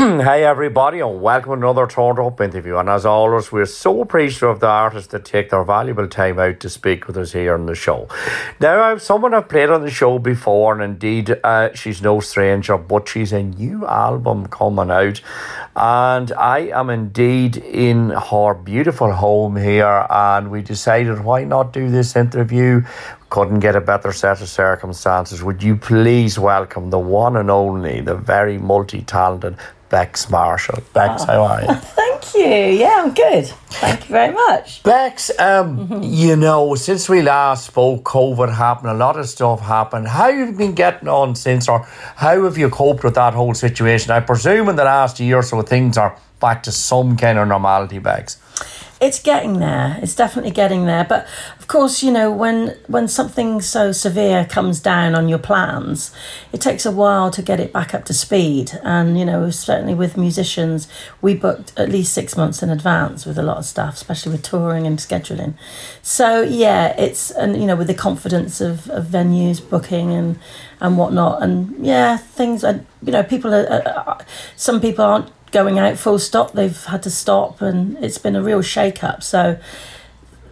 hey everybody, and welcome to another Turned Up interview. And as always, we're so appreciative of the artists that take their valuable time out to speak with us here on the show. Now, I've someone I've played on the show before, and indeed, uh, she's no stranger, but she's a new album coming out, and I am indeed in her beautiful home here, and we decided why not do this interview couldn't get a better set of circumstances. Would you please welcome the one and only, the very multi talented Bex Marshall. Bex, oh, how are you? Thank you. Yeah, I'm good. Thank you very much. Bex, um, mm-hmm. you know, since we last spoke, COVID happened, a lot of stuff happened. How have you been getting on since, or how have you coped with that whole situation? I presume in the last year or so things are back to some kind of normality, Bex it's getting there. It's definitely getting there. But of course, you know, when when something so severe comes down on your plans, it takes a while to get it back up to speed. And you know, certainly with musicians, we booked at least six months in advance with a lot of stuff, especially with touring and scheduling. So yeah, it's and you know, with the confidence of, of venues booking and and whatnot, and yeah, things. And you know, people are, are some people aren't going out full stop. They've had to stop, and it's been a real shake up. So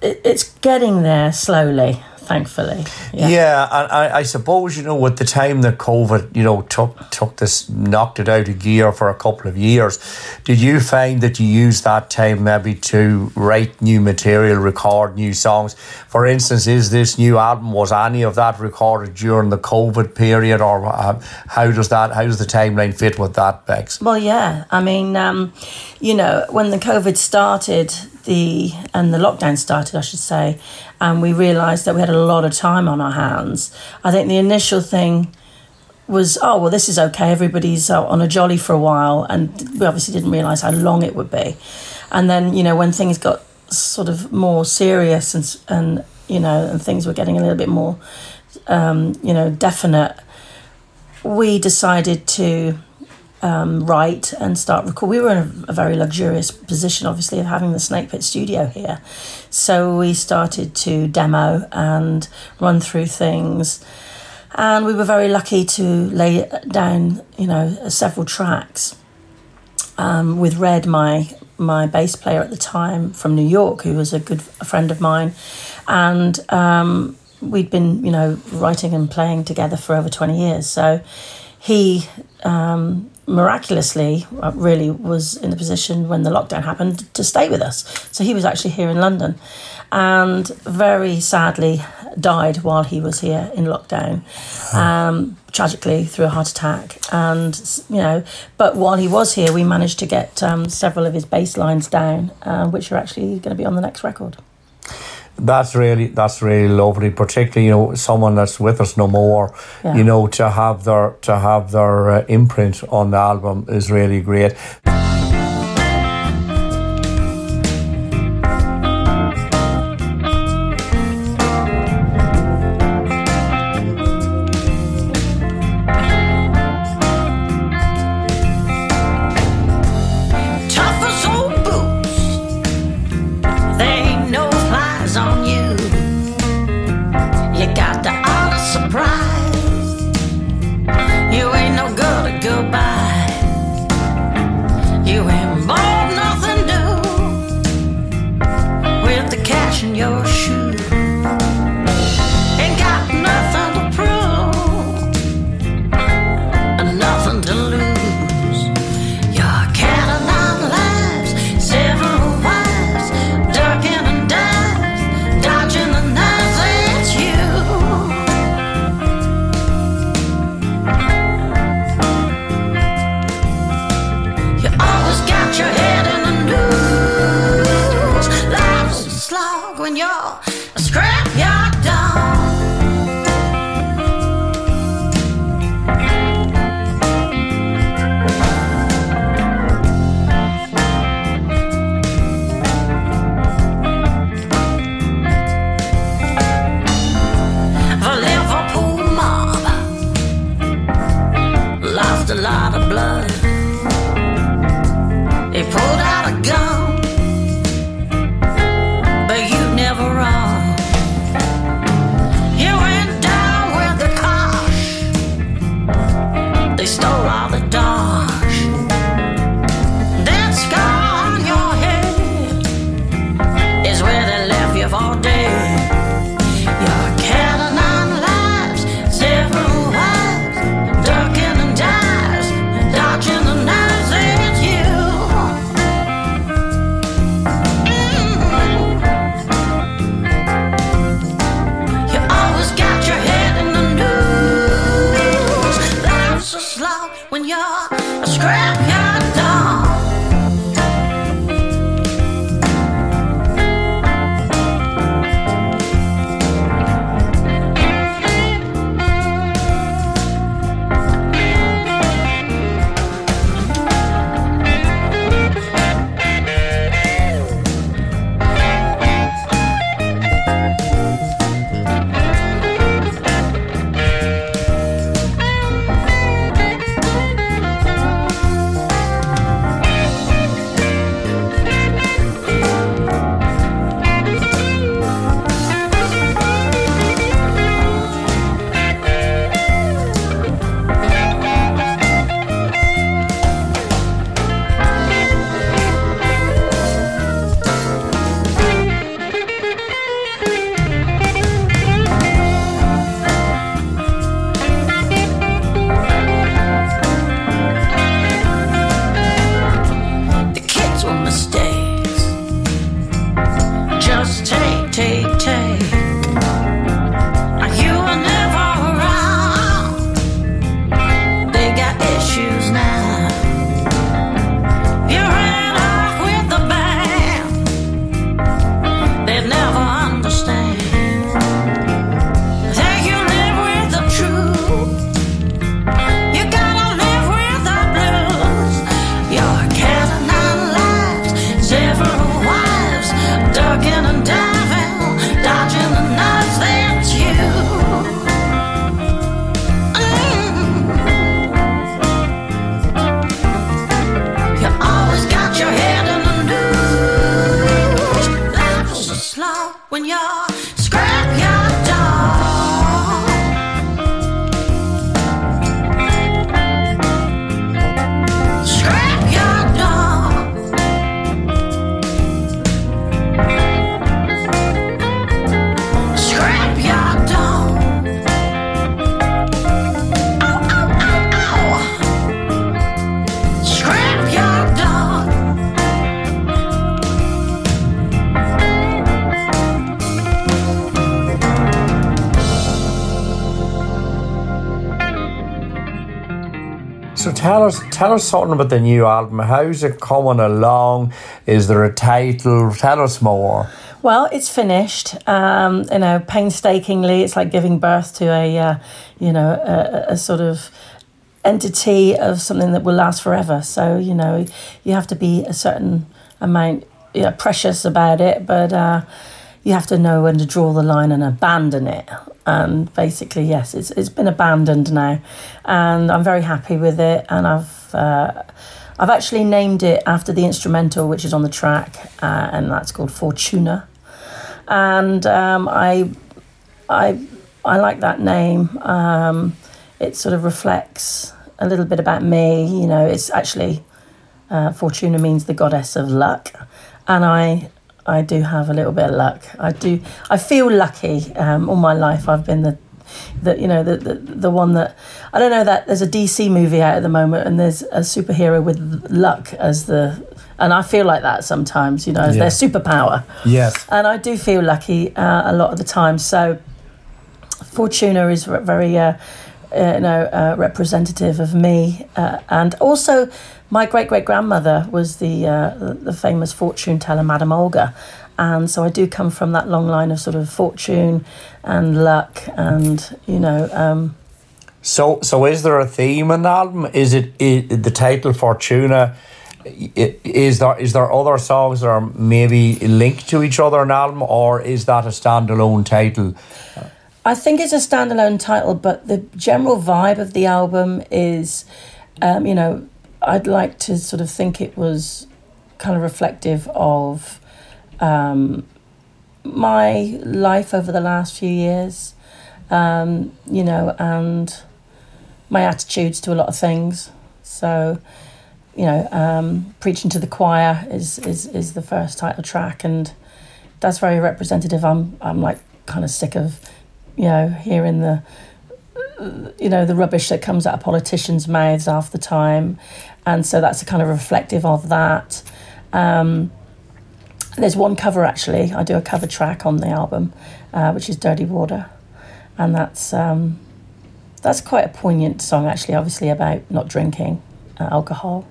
it, it's getting there slowly thankfully. Yeah, yeah and I, I, suppose you know with the time that COVID, you know, took took this knocked it out of gear for a couple of years. Did you find that you used that time maybe to write new material, record new songs? For instance, is this new album was any of that recorded during the COVID period, or uh, how does that how does the timeline fit with that, Bex? Well, yeah, I mean, um, you know, when the COVID started, the and the lockdown started, I should say, and we realised that we had a lot of time on our hands. I think the initial thing was, oh well, this is okay. Everybody's on a jolly for a while, and we obviously didn't realise how long it would be. And then you know when things got sort of more serious and and you know and things were getting a little bit more um, you know definite, we decided to um, write and start record. We were in a, a, very luxurious position, obviously, of having the Snake Pit studio here. So we started to demo and run through things. And we were very lucky to lay down, you know, several tracks um, with Red, my my bass player at the time from New York, who was a good friend of mine, and um, we'd been, you know, writing and playing together for over twenty years. So he um, miraculously uh, really was in the position when the lockdown happened to stay with us. So he was actually here in London and very sadly died while he was here in lockdown, um, tragically through a heart attack. And, you know, but while he was here, we managed to get um, several of his bass lines down, uh, which are actually going to be on the next record. That's really that's really lovely, particularly you know someone that's with us no more. Yeah. You know to have their to have their uh, imprint on the album is really great. Tell us, something about the new album. How's it coming along? Is there a title? Tell us more. Well, it's finished. Um, you know, painstakingly, it's like giving birth to a, uh, you know, a, a sort of entity of something that will last forever. So you know, you have to be a certain amount, you know, precious about it, but uh, you have to know when to draw the line and abandon it. And basically, yes, it's it's been abandoned now, and I'm very happy with it. And I've uh, I've actually named it after the instrumental, which is on the track, uh, and that's called Fortuna. And um, I I I like that name. Um, it sort of reflects a little bit about me. You know, it's actually uh, Fortuna means the goddess of luck, and I I do have a little bit of luck. I do. I feel lucky. Um, all my life, I've been the the you know the, the the one that I don't know that there's a DC movie out at the moment, and there's a superhero with luck as the. And I feel like that sometimes, you know, as Yeah. their superpower. Yes. And I do feel lucky uh, a lot of the time. So Fortuna is very, uh, uh, you know, uh, representative of me, uh, and also my great great grandmother was the, uh, the famous fortune teller, Madame Olga, and so I do come from that long line of sort of fortune and luck, and you know, um, So, so is there a theme in the album? Is it the title Fortuna? Is there is there other songs that are maybe linked to each other in the album, or is that a standalone title? I think it's a standalone title, but the general vibe of the album is, um, you know, I'd like to sort of think it was kind of reflective of um, my life over the last few years, um, you know, and my attitudes to a lot of things. So, you know, um, preaching to the choir is, is is the first title track, and that's very representative. I'm I'm like kind of sick of, you know, hearing the, you know, the rubbish that comes out of politicians' mouths half the time, and so that's a kind of reflective of that. Um, there's one cover actually. I do a cover track on the album, uh, which is "Dirty Water," and that's um, that's quite a poignant song actually. Obviously about not drinking uh, alcohol,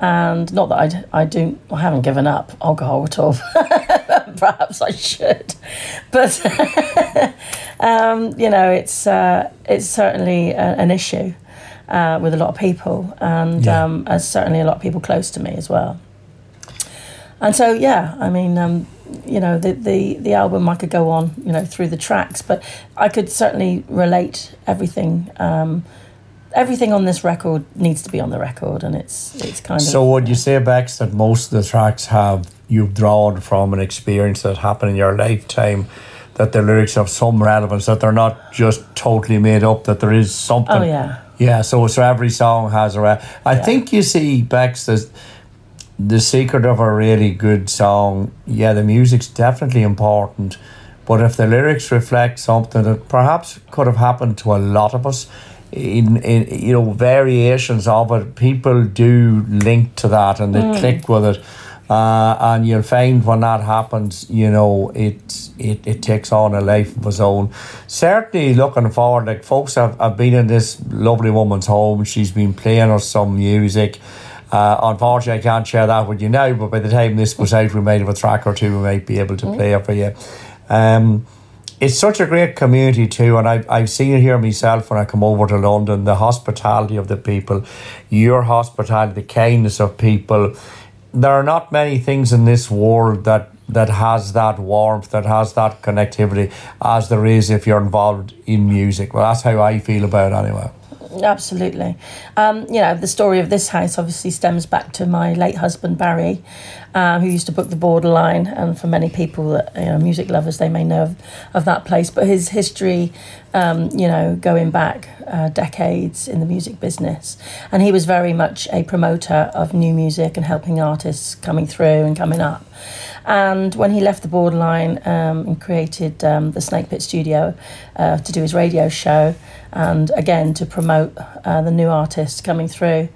and not that I, I do I haven't given up alcohol at all. Perhaps I should, but um, you know it's uh, it's certainly a, an issue uh, with a lot of people, and Yeah. um, as certainly a lot of people close to me as well. And so yeah, I mean. Um, you know the, the the album I could go on you know through the tracks but I could certainly relate everything um, everything on this record needs to be on the record and it's it's kind of So would you say, Bex, that most of the tracks have you've drawn from an experience that happened in your lifetime, that the lyrics have some relevance, that they're not just totally made up, that there is something. oh yeah Yeah, so so every song has a. Re- I think you see, Bex, there's the secret of a really good song. Yeah, the music's definitely important, but if the lyrics reflect something that perhaps could have happened to a lot of us, in, in you know variations of it, people do link to that and they mm. click with it. Uh, and you'll find when that happens, you know, it, it it takes on a life of its own. Certainly looking forward, like folks have, have been in this lovely woman's home. She's been playing us some music. Uh, unfortunately, I can't share that with you now, but by the time this goes out, we might have a track or two we might be able to play it for you. Um, it's such a great community too, and I've, I've seen it here myself when I come over to London. The hospitality of the people, your hospitality, the kindness of people. There are not many things in this world that that has that warmth, that has that connectivity, as there is if you're involved in music. Well, that's how I feel about it anyway. Absolutely. Um, you know, the story of this house obviously stems back to my late husband, Barry, uh, who used to book the Borderline. And for many people, that you know, music lovers, they may know of, of that place. But his history, um, you know, going back uh, decades in the music business. And he was very much a promoter of new music and helping artists coming through and coming up. And when he left the Borderline um, and created um, the Snake Pit Studio uh, to do his radio show, and again to promote uh, the new artists coming through,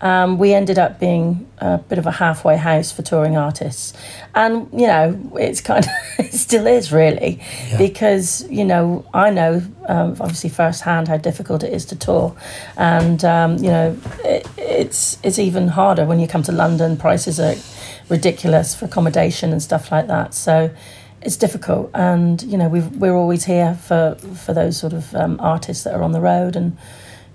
um, we ended up being a bit of a halfway house for touring artists. And, you know, it's kind of, it still is really, because, you know, I know um, obviously firsthand how difficult it is to tour. And, um, you know, it, it's, it's even harder when you come to London, prices are ridiculous for accommodation and stuff like that. So it's difficult, and you know we've, we're always here for for those sort of um, artists that are on the road, and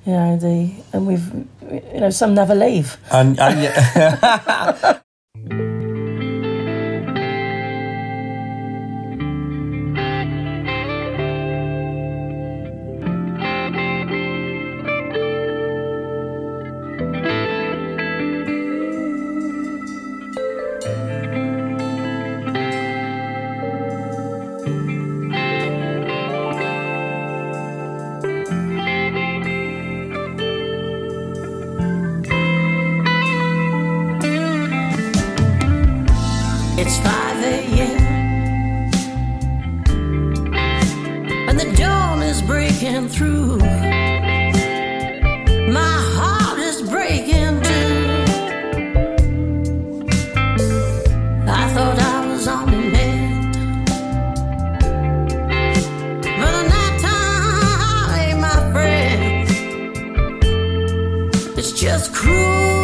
you know the and we've you know some never leave. And, and yeah. just cruel.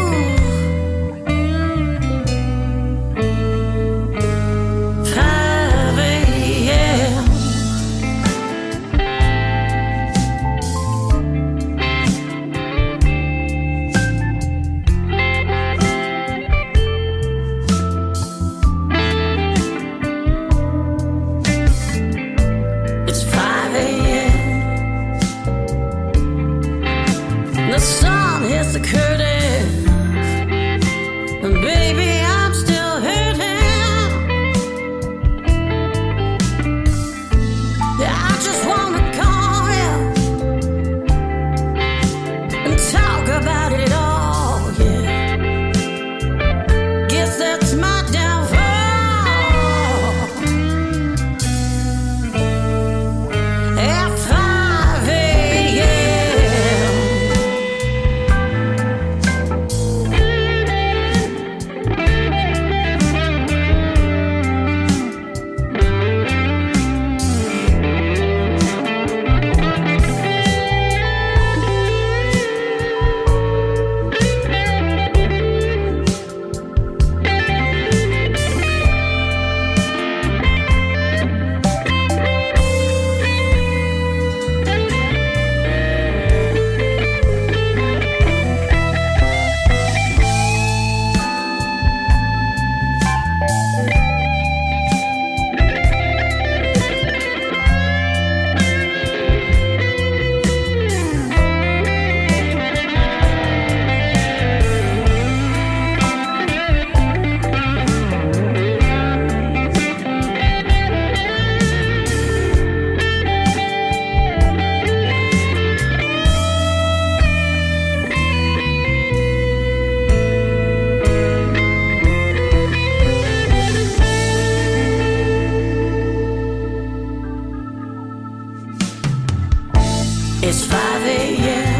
It's 5 a.m.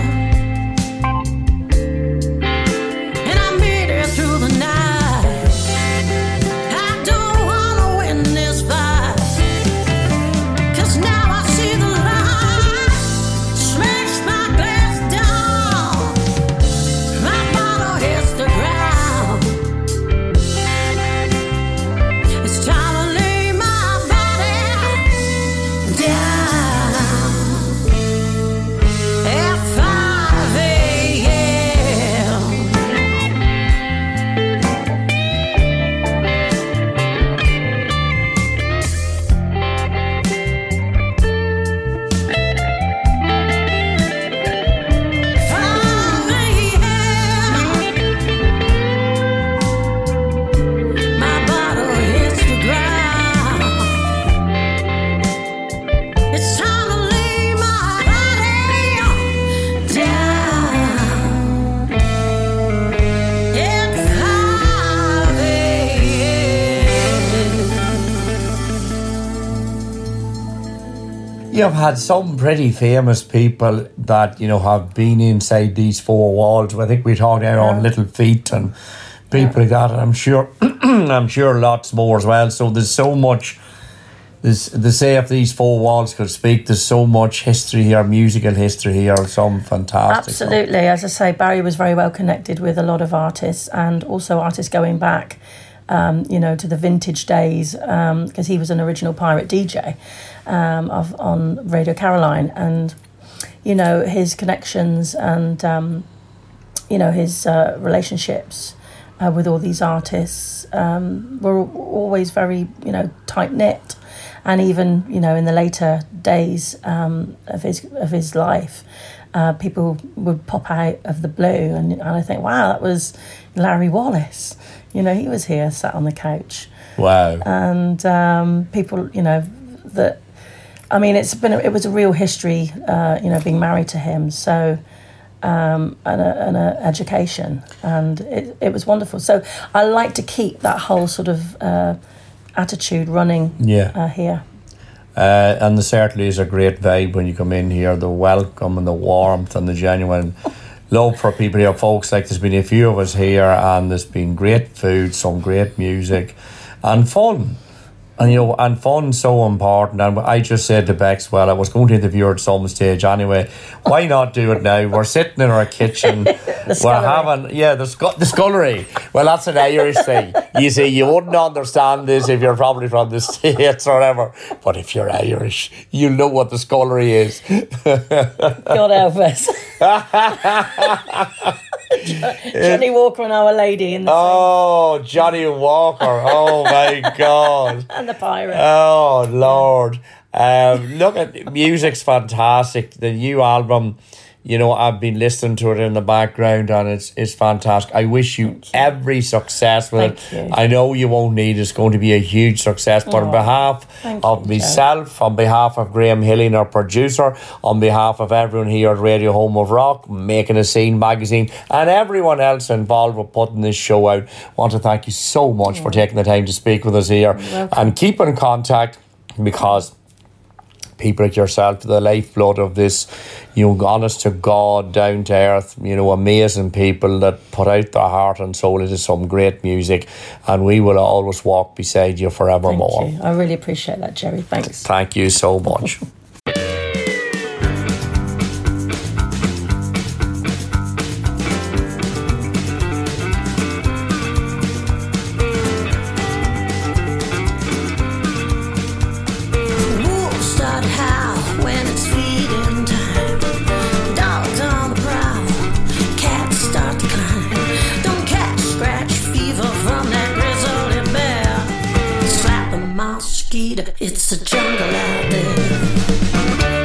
you've had some pretty famous people that you know have been inside these four walls. I think we talked there on Little Feat and people like that, and I'm sure, I'm sure lots more as well. So there's so much. There's the say if these four walls could speak. There's so much history here, musical history here, some fantastic. stuff. Absolutely. As I say, Barry was very well connected with a lot of artists and also artists going back, um, you know, to the vintage days because he was an original pirate DJ um, of on Radio Caroline, and you know his connections and um, you know his uh, relationships uh, with all these artists um, were always very you know tight knit, and even you know in the later days um, of his of his life, uh, people would pop out of the blue, and, and I think, wow, that was Larry Wallis. You know, he was here, sat on the couch, Wow. and um, people, you know, that. I mean, it's been a, it was a real history, uh, you know, being married to him. So um, and, a, and a education, and it, it was wonderful. So I like to keep that whole sort of uh, attitude running yeah. uh, here. Uh, and there certainly is a great vibe when you come in here. The welcome and the warmth and the genuine love for people here, folks. Like there's been a few of us here, and there's been great food, some great music, and fun. And you know, and fun's so important. And I just said to Bex, well, I was going to interview her at some stage anyway. Why not do it now? We're sitting in our kitchen. We're having yeah, the scu- the scullery. Well, that's an Irish thing. You see, you wouldn't understand this if you're probably from the states or whatever. But if you're Irish, you know what the scullery is. God help us. Johnnie Walker and Our Lady in the Oh, Johnnie Walker. Oh my God. and the pirate. Oh Lord! Um, look at music's fantastic. The new album, you know, I've been listening to it in the background, and it's it's fantastic. I wish you, every success with Thank it. you. I know you won't need. It's going to be a huge success. But on Oh, behalf of you, Joe. myself, on behalf of Graham Hilling, our producer, on behalf of everyone here at Radio Home of Rock, Making a Scene magazine, and everyone else involved with putting this show out, want to thank you so much for taking the time to speak with us here and keep in contact because people like yourself, the lifeblood of this, you know, honest to God, down to earth, you know, amazing people that put out their heart and soul into some great music, and we will always walk beside you forevermore. You. I really appreciate that, Gerry. Thanks. Thank you so much. a jungle out there.